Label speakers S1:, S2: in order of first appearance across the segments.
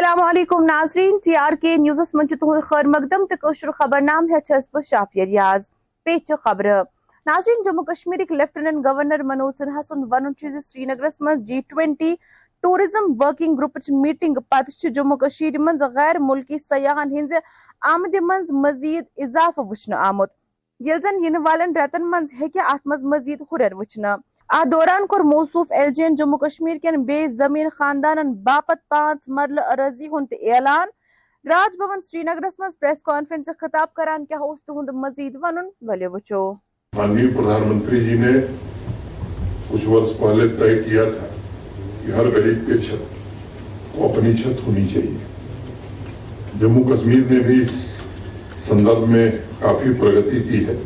S1: السلام علیکم ناظرین، ٹی آر کے نیوزس من خیر مقدم تو خبر نام ہس بہ شافیہ ریاض، پیچ خبر۔ ناظرین، جموں کشمیر لیفٹننٹ گورنر منوج سنہا سند ون سری نگرس من G twenty tourism working group meeting پتہ جموں کشیر من غیر ملکی سیاحن ہز آمد من مزید اضافہ وچھن آمت۔ یل زن ین والن رتن من ہیکہ ات مز مزید ہرر وچھن آدوران کور موصوف الجین جموں کشمیر کن بے زمین خاندان باپت پانچ مرل رزی ہند اعلان۔ راج بھون سری نگر مز پریس کانفرنس خطاب کران کیا اس تو ہند مزید۔ ونن ولی وچو۔
S2: ماننی پردھان منتری جی نے کچھ ورس پہلے طے کیا تھا کہ ہر غریب کے چھت کو اپنی چھت ہونی چاہیے۔ جموں کشمیر نے بھی اس سندرب میں کافی پرگتی کی ہے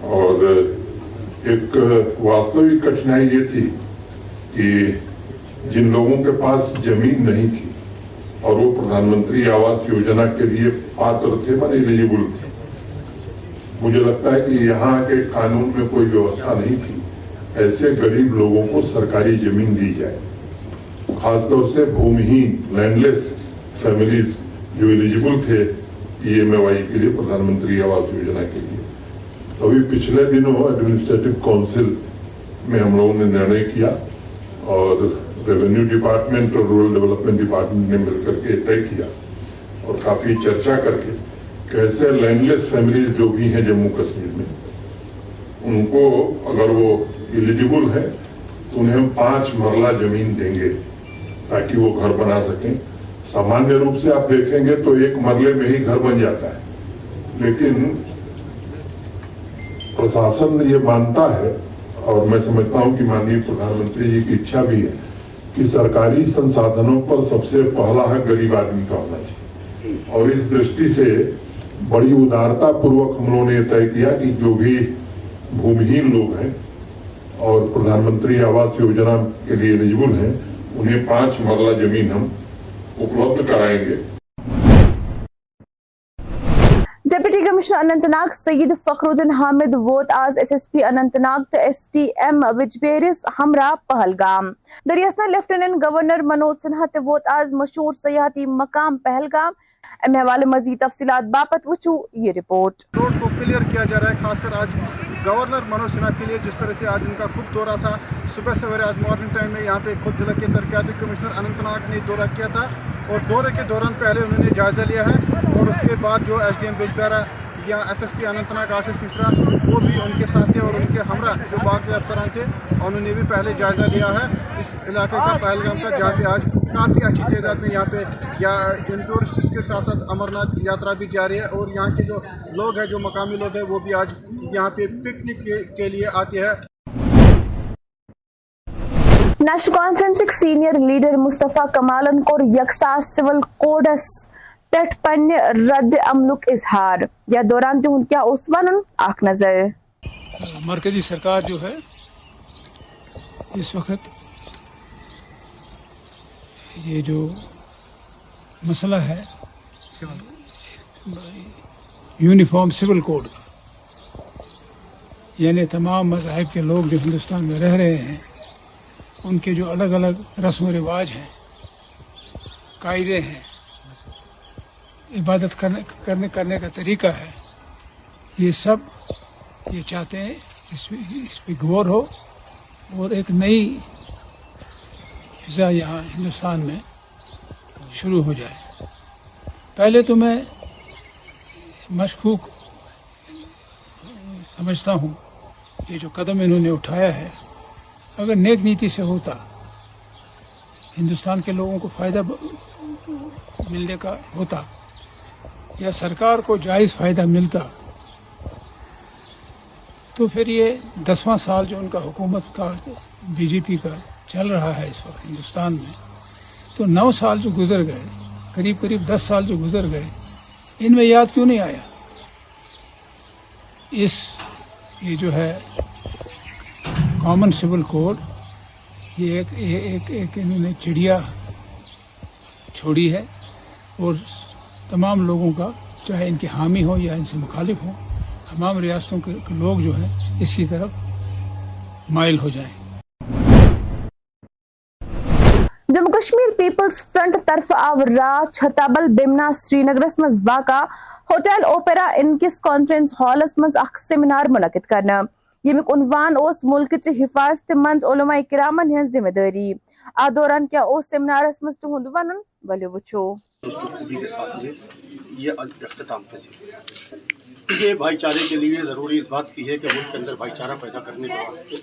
S2: اور ایک واستوک کٹھنائی یہ تھی کہ جن لوگوں کے پاس زمین نہیں تھی اور وہ پردھان منتری آواس یوجنا کے لیے پاتر تھے من ایلیجیبل تھے۔ مجھے لگتا ہے کہ یہاں کے قانون میں کوئی ویوستھا نہیں تھی۔ ایسے گریب لوگوں کو سرکاری زمین دی جائے۔ خاص طور سے بھومہین لینڈ فیملیز جو ایلیجیبل تھے ای ایم اے وائی کے لیے پردھان منتری آواس یوجنا کے لیے۔ ابھی پچھلے دنوں ایڈمنسٹریٹو کونسل میں ہم لوگوں نے نرنے کیا اور ریونیو ڈپارٹمنٹ اور رورل ڈیولپمنٹ ڈپارٹمنٹ نے مل کر کے طے کیا اور کافی چرچا کر کے کہ ایسے لینڈ لیس فیملیز جو بھی ہیں جموں کشمیر میں، ان کو اگر وہ ایلیجیبل ہے تو انہیں ہم پانچ مرلہ زمین دیں گے تاکہ وہ گھر بنا سکیں۔ سامان روپ سے آپ دیکھیں گے تو ایک مرلے میں ہی گھر بن جاتا ہے۔ لیکن پرشاسن یہ مانتا ہے اور میں سمجھتا ہوں کہ مانیہ پردھان منتری جی کی اچھا بھی ہے کہ سرکاری سنسادھنوں پر سب سے پہلا ہے گریب آدمی کا ہونا چاہیے۔ اور اس درشٹی سے بڑی ادارتا پوروک ہم لوگوں نے یہ طے کیا کہ جو بھی بھومہین
S1: لوگ
S2: ہیں اور پردھان منتری آواس یوجنا کے لیے ایلیجبل ہیں، انہیں پانچ مرلہ زمین ہم اپلبدھ کرائیں گے۔
S1: کمشنر اننت ناگ سید فخرالدین حامد ووت آز S S P Anant Nag تو ایس ٹی ایم وجبیرس ہمراہ پہلگام۔ دریاسنا لیفٹیننٹ گورنر منوج سنہا تہ ووت آز مشہور سیاحتی مقام پہلگام۔ امہ حوالے مزید تفصیلات باپت وچھو یہ رپورٹ۔
S3: روڈ کو کلیئر کیا جا رہا ہے، خاص کر آج گورنر منوج سنہا کے لیے جس طرح سے آج ان کا خود دورہ تھا، صبح سویرے آج مارننگ ٹائم میں یہاں پہ خود ضلع کے ترقیاتی کمشنر اننت ناگ نے دورہ کیا تھا اور دورے کے دوران پہلے انہوں نے جائزہ لیا ہے اور اس کے بعد جو ایس ڈی ایم بجبیرا یا S S P Anantnag Ashish Mishra وہ بھی ان کے ساتھ تھے اور ان کے ہمراہ جو باقی افسران تھے، انہوں نے بھی پہلے جائزہ لیا ہے۔ اس علاقے کا پہلگام کا جہاں پہ آج کافی اچھی تعداد میں یہاں پہ یا ان ٹورسٹس کے ساتھ ساتھ امرناتھ یاترا بھی جاری ہے اور یہاں کے جو لوگ ہیں، جو مقامی لوگ ہیں، وہ بھی آج یہاں پہ پکنک کے لیے آتے ہیں۔
S1: نیشنل کانفرنسک سینئر لیڈر مصطفیٰ کمالن کور یکساں سول کوڈس پٮ۪ٹھ پننہِ رد عملُک اظہار۔ یا دوران تِہُنٛد کیٛاہ اوس وَنُن اکھ نظر۔
S4: مرکزی سرکار جو ہے، اس وقت یہ جو مسئلہ ہے، یونیفارم سول کوڈ کا یعنی تمام مذاہب کے لوگ جو ہندوستان میں رہ رہے ہیں، ان کے جو الگ الگ رسم و رواج ہیں، قاعدے ہیں عبادت کرنے کرنے کرنے کا طریقہ ہے۔ یہ سب یہ چاہتے ہیں اس پہ اس پہ غور ہو اور ایک نئی فضا یہاں ہندوستان میں شروع ہو جائے۔ پہلے تو میں مشکوک سمجھتا ہوں یہ جو قدم انہوں نے اٹھایا ہے۔ اگر نیک نیتی سے ہوتا، ہندوستان کے لوگوں کو فائدہ ملنے کا ہوتا۔ یا سرکار کو جائز فائدہ ملتا تو پھر یہ دسواں سال جو ان کا حکومت کا بی جے پی کا چل رہا ہے اس وقت ہندوستان میں، تو نو سال جو گزر گئے، قریب قریب دس سال جو گزر گئے، ان میں یاد کیوں نہیں آیا؟ اس یہ جو ہے کامن سول کوڈ یہ ایک ایک ایک انہوں نے چڑیا چھوڑی ہے اور تمام لوگوں کا چاہے ان کے حامی ہوں یا ان سے مخالف ہوں تمام ریاستوں کے لوگ جو ہیں، اس کی طرف مائل ہو جائیں۔
S1: جموں کشمیر پیپلز فرنٹ طرف آو رات چھتابل بمنا سری نگرس مز واقع ہوٹل اوپیرا ان کس کانفرنس ہالس مز اخ سیمینار منعقد کرنا۔ یمیک عنوان اس ملک چہ حفاظت مند علماء کرامن ہن ذمہ داری۔ آ دوران کیا اس سیمینارس مز تہند ونن ولیو وچھو۔
S5: دوستوں خوبی کے ساتھ میں یہ اختتام پذیر جی۔ یہ بھائی چارے کے لیے ضروری اس بات کی ہے کہ ملک کے اندر بھائی چارہ پیدا کرنے کے واسطے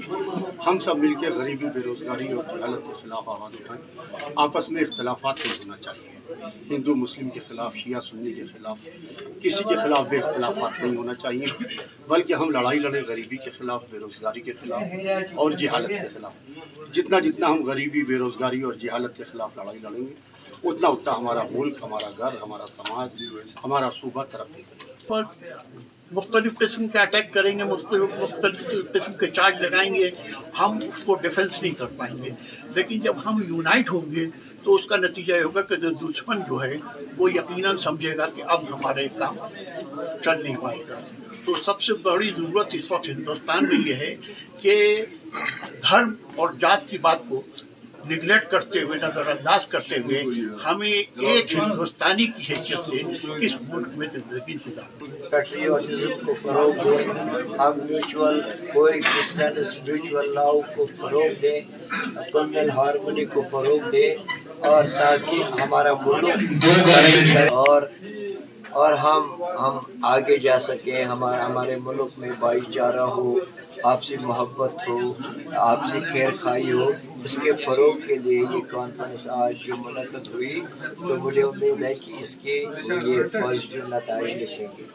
S5: ہم سب مل کے غریبی بے روزگاری اور جہالت کے خلاف آواز اٹھائیں۔ آپس میں اختلافات نہیں ہونا چاہیے۔ ہندو، مسلم کے خلاف، شیعہ، سنی کے خلاف، کسی کے خلاف بے اختلافات نہیں ہونا چاہیے، بلکہ ہم لڑائی لڑیں غریبی کے خلاف بے روزگاری کے خلاف اور جہالت کے خلاف۔ جتنا جتنا ہم غریبی بے روزگاری اور جہالت کے خلاف لڑائی لڑیں گے اتنا اتنا ہمارا ملک، ہمارا گھر، ہمارا سماج ہمارا صوبہ ترقی کرے
S6: مختلف قسم کے اٹیک کریں گے، مختلف مختلف قسم کے چارج لگائیں گے۔ ہم اس کو ڈیفینس نہیں کر پائیں گے۔ لیکن جب ہم یونائٹ ہوں گے تو اس کا نتیجہ یہ ہوگا کہ جو دشمن جو ہے، وہ یقیناً سمجھے گا کہ اب ہمارے کام چل نہیں پائے گا۔ تو سب سے بڑی ضرورت اس وقت ہندوستان میں یہ ہے کہ دھرم اور جات کی بات کو نگلیکٹ کرتے ہوئے نظر انداز کرتے ہوئے ہمیں ایک ہندوستانی کی حیثیت سے اس ملک میں زندگی گزارنا
S7: پیٹریوٹزم کو فروغ دیں ہم میوچول کو ایگزسٹنس میوچول لاؤ کو فروغ دیں کمنل ہارمونی کو فروغ دیں اور تاکہ ہمارا ملک اور اور ہم ہم آگے جا سکیں، ہمارا، ہمارے ملک میں بھائی چارہ ہو، آپسی محبت ہو، آپسی خیر خائی ہو، اس کے فروغ کے لیے یہ کانفرنس آج جو منعقد ہوئی، تو مجھے امید ہے کہ اس کے یہ پازیٹیو نتائج لکھیں گے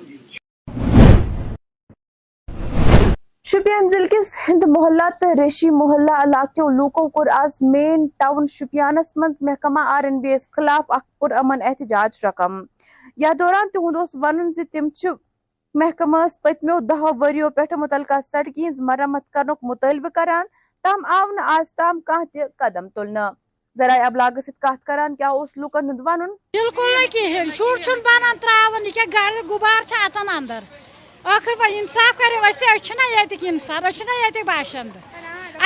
S1: شپین ضلع کس ہند محلہ تو ریشی محلہ علاقوں لوکو کور آز مین ٹاؤن شپیانس مز محکمہ آر این بی یس خلاف اخ پر امن احتجاج رقم۔ یا دوران تہد ون تم محکمس پتمو دہو وریو پہ متعلقہ سڑکہ ہز مرمت کرنک مطالبہ کران، تام آو نا آز تام کھانا تہ قدم تلنا ذرائع ابلاغ ست کت کران کیا اس لوکن ہند ون
S8: بالکل نہ کہین شر چھ بنان تراون، یہ گاڑی غبار چھ اژان اندر؟ ٲخر پہ انصاف کرو اس تہ چھنا یتک انسان أسۍ چھنا یتک باشند۔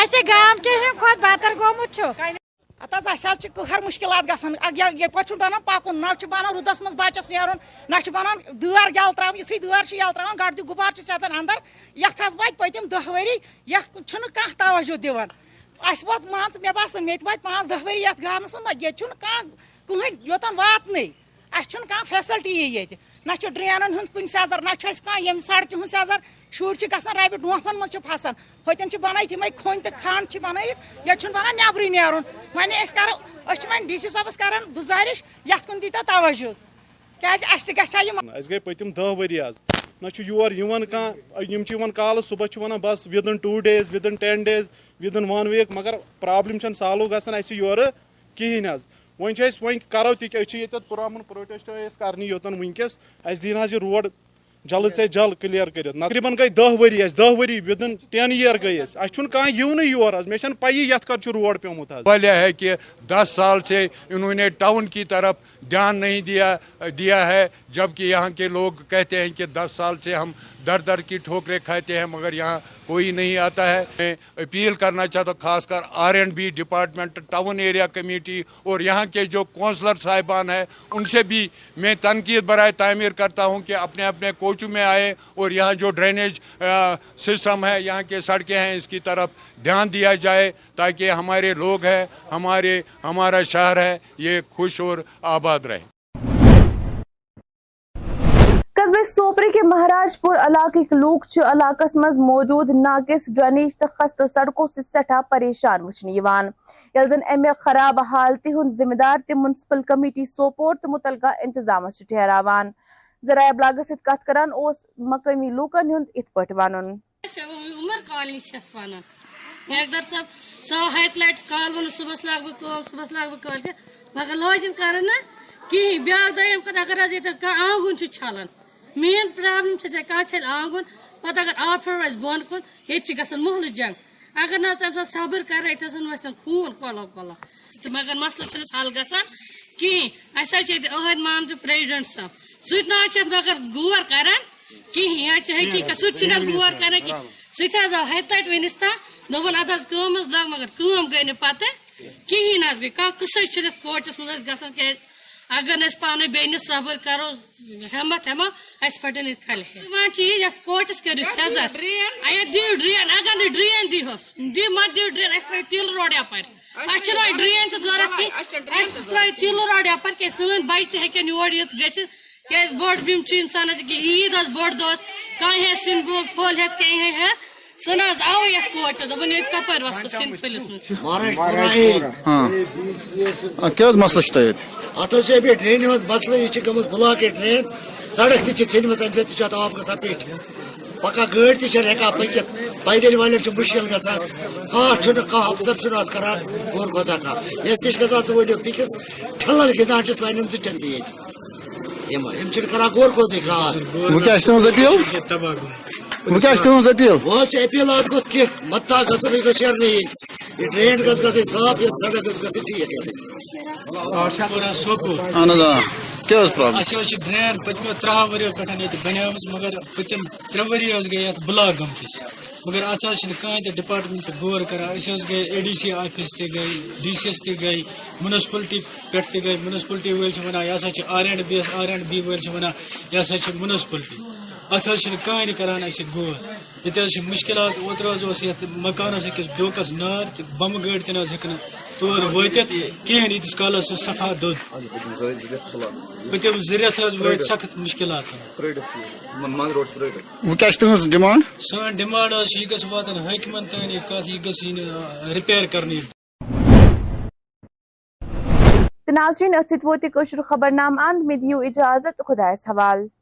S8: اسے گام کے ہن کھوت بہتر گومت چھ۔
S9: ات حظ اَسہِ حظ چھِ ہر مُشکِلات گژھان یپٲرۍ چھُنہٕ بَنان پَکُن نہ چھُ بَنان روٗدَس منٛز بَچَس نیرُن نہ چھُ بَنان دٲر یَلہٕ ترٛاوٕنۍ یُتھُے دٲر چھِ یَلہٕ ترٛاوان گۄڈٕ تہِ غُبار چھِ سیٚدان اَندر یَتھ حظ واتہِ پٔتِم دہ ؤری یَتھ چھُنہٕ کانٛہہ توجہ دِوان اَسہِ ووت مان ژٕ مےٚ باسان مےٚ تہِ واتہِ پانٛژھ دہ ؤری یَتھ گامَس منٛز ییٚتہِ چھُنہٕ کانٛہہ کٕہٕنۍ یوٚتَن واتنٕے اَسہِ چھُنہٕ کانٛہہ فیسَلٹی ییٚتہِ نہ چھُ ڈرٛینَن ہُنٛد کُنہِ نہ چھُ اَسہِ کانٛہہ ییٚمہِ سڑکہِ ہُنٛد سیٚزر۔ شُرۍ چھِ پھسان۔ ہوٚتٮ۪ن چھِ بنٲیِتھ یِمے کھوٚنۍ تہٕ کھنٛڈ چھِ بنان نٮ۪برٕے نیرُن۔ وۄنۍ کرو ڈی سی صٲبس کران گُزٲرِش یتھ کُن دیٖتو توجہ۔ کیازِ اَسہِ تہِ
S10: دہ ؤری حظ نہ یور یِوان کانٛہہ، یِم چھِ بس within two days within ten days within one week مگر پرٛابلِم چھَنہٕ، سالو گژھان اَسہِ یورٕ حظ وۄنۍ چھِ أسۍ وۄنۍ کرو تہِ أسۍ چھِ ییٚتٮ۪تھ پُرامُن پروٹیسٹ، أسۍ کرنہِ یوٚتن وٕنکیٚس اَسہِ دِیِن حظ یہِ روڈ جلد سے جلد کٔلیر کٔرِتھ۔ تقریٖبن گٔے دہ ؤری اَسہِ، دہ ؤری وِدن ٹین یِیر گٔے أسۍ۔ اَسہِ چھُنہٕ کانٛہہ یِونٕے یور حظ، مےٚ چھَنہٕ پَیی یَتھ کَر چھُ روڈ پیوٚمُت حظ۔
S11: والیہ ہے کہ دس سال سے انہوں نے ٹاؤن کی طرف دھیان نہیں دیا دیا ہے۔ جبکہ یہاں کے لوگ کہتے ہیں کہ دس سال سے ہم در در کی ٹھوکریں کھاتے ہیں، مگر یہاں کوئی نہیں آتا ہے۔ میں اپیل کرنا چاہتا ہوں، خاص کر R and B department, town area committee اور یہاں کے جو کونسلر صاحبان ہیں، ان سے بھی میں تنقید برائے تعمیر کرتا ہوں کہ اپنے اپنے کوچوں میں آئے اور یہاں جو ڈرینیج سسٹم ہے، یہاں کے سڑکیں ہیں، اس کی طرف دھیان دیا جائے تاکہ ہمارے لوگ ہیں، ہمارے، ہمارا شہر ہے، یہ خوش اور آباد رہے۔
S1: قصبے سوپرے کے مہاراج پور علاقہ لوک علاقس مز موجود ناقص ڈرینیج تو خستہ سڑکوں سے سٹھا پریشان وچھنے یوان۔ یل زن امہ خراب حالتہ ہند ذمہ دار تہ منسپل کمیٹی سوپور تو متعلقہ انتظامس ٹھہراوان۔ ذرائع ابلاغ ست کت کران اوس مقامی لوکن ہند ات پٹ ونن
S8: عمر کالنی چھس ونان میکدر یعنی صاحب، سو ہتھ لٹ کال ون صبح لاگ بہ کال صبح لاگ بہ کال مگر لٲجِن کرن نا کہین بیاکھ دۄیِم کتھ اگر حظ ییٚتٮ۪ن کانٛہہ آنگُن چھُ چھلان۔ مین پرابلم چھِ کانٛہہ چھلہِ آنگُن پتہٕ اگر آب پھیوٚر آسہِ بۄن کُن ییٚتہِ چھِ گژھان محلہٕ جنگ۔ اگر تمہِ ساتہٕ صبر کرے ہسا وسن خوٗن کۄلو کۄلو تہٕ مگر مسلہٕ چھُنہٕ حل گژھان چھِ ییٚتہِ عہد مان ژٕ پریزڈنٹ صٲب سُہ اَتھ مگر غور کران کہیٖنۍ یہِ حقیٖقت سُہ غور کران کینٛہہ سُہ آو ہتہِ ؤنِس تام حظ کٲم حظ لگ مگر کٲم گٔے نہٕ پتہٕ کہین حظ گئی کانٛہہ قٕصے چھُنہٕ یتھ کوچس منٛز اَسہِ گژھان کیازِ اگر أسۍ پانے بیٚنہِ صبر کرو ہٮ۪مت ہٮ۪مو اَسہِ پھٹن ییٚتہِ کھلہِ وۄنۍ چھِ یہِ یتھ کوچس سیزر اَتھ دِیِو ڈرین اگر نہٕ ڈرین دیٖہوس دِ مت دِیِو ڈرین ترٛٲیِو تِلہٕ روڈ یپٲرۍ اَسہِ چھُنہٕ وۄنۍ ڈرین تہِ ضوٚرتھ کینٛہہ اَسہِ ترٛٲیِو تِلہٕ روڈ یپٲرۍ کیازِ سٲنۍ بچہِ تہِ ہیٚکن یور یِتھ گٔژھِتھ کیازِ بوٚڑ بیٖم چھُ اِنسانس کہِ عیٖد ٲس بوٚڑ اوس کانٛہہ ہیٚہ سِنۍ پھوٚل ہیٚتھ کینٛہہ ہیٚتھ سُہ نہ حظ آوٕے یتھ کوچس دوٚپُن ییٚتہِ کپٲرۍ وسو سِنۍ پھٔلِس منٛز
S12: ہاں کیا حظ مسلہٕ چھُ تۄہہِ ییٚتہِ
S13: ات حظ چھِ بیٚیہِ ڈرینہِ ہُنٛد مسلہٕ یہِ چھِ گٔمٕژ ڈرین سڑک تہِ چھِ ژھیٚنمٕژ اَمہِ سۭتۍ تہِ چھُ اتھ آب گژھان پیٹہِ پکان گٲڑۍ تہِ چھنہٕ ہٮ۪کان پٔکِتھ پیدٔلۍ والٮ۪ن چھُ مُشکِل گژھان کانٛہہ چھُنہٕ کانٛہہ افسر چھُنہٕ اتھ کران غور گۄژا کانٛہہ یس تہِ چھِ گژھان ؤلِو بیٚکِس ٹھلل گِنٛدان چھِ سانٮ۪ن زِٹھٮ۪ن تہِ ییٚتہِ یِم یِم چھِنہٕ کران غور گوژٕے کانٛہہ
S12: وۄنۍ کیٛاہ چھِ تُہٕنٛز أپیٖل وۄنۍ کیٛاہ چھِ تُہٕنٛز أپیٖل
S13: وۄنۍ حظ چھِ أپیٖل اتھ گوٚژھ کینٛہہ متا گژھُن یہِ گژھِ شیرنہٕ یِنۍ یہِ ڈرین گژھِ گژھٕنۍ صاف یہِ سڑک گژھِ گژھٕنۍ ٹھیٖک ییٚتہِ
S14: سوپور
S12: اہن حظ آ کیٛاہ حظ پرابلم
S14: اَسہِ حظ چھِ ڈرین پٔتمیو ترٛہو ؤریو پٮ۪ٹھ ییٚتہِ بنیمٕژ مگر پٔتِم ترٛےٚ ؤری حظ گٔے یَتھ بلاک گٔمتِس مگر اَتھ حظ چھِنہٕ کٕہٕنۍ تہِ ڈِپاٹمنٹ غور کران أسۍ حظ گٔے اے ڈی سی آفِس تہِ گٔے ڈی سی ایس تہِ گٔے مُنسپلٹی پٮ۪ٹھ تہِ گٔے مُنسپلٹی وٲلۍ چھِ وَنان یہِ ہسا چھِ آر اینڈ بی یس آر اینڈ بی وٲلۍ چھِ وَنان یہِ ہسا چھِ اَتھ حظ کران اَسہِ غور حظ چھِ مُشکِلات اوترٕ حظ یَتھ مکانس أکِس ڈوکس نار تہِ نہٕ حظ ہیٚکہِ نہٕ تور وٲتِتھ کِہیٖنۍ۔ ییٖتِس کالس صفا دوٚد۔ پٔتِم حظ وٲتۍ سخت مُشکِلات۔
S12: تُہٕنٛز ڈِمانٛڈ؟
S14: سٲنۍ ڈِمانٛڈ حظ چھِ یہِ گٔژھ واتٕنۍ حٲکِمن تانۍ یہِ کَتھ یہِ رِپیر کرنہٕ۔
S1: تہٕ ناظریٖن سۭتۍ ووت یہِ کٲشُر خبرنامہٕ اند۔ مےٚ دِیِو اِجازت خۄدایس حوالہٕ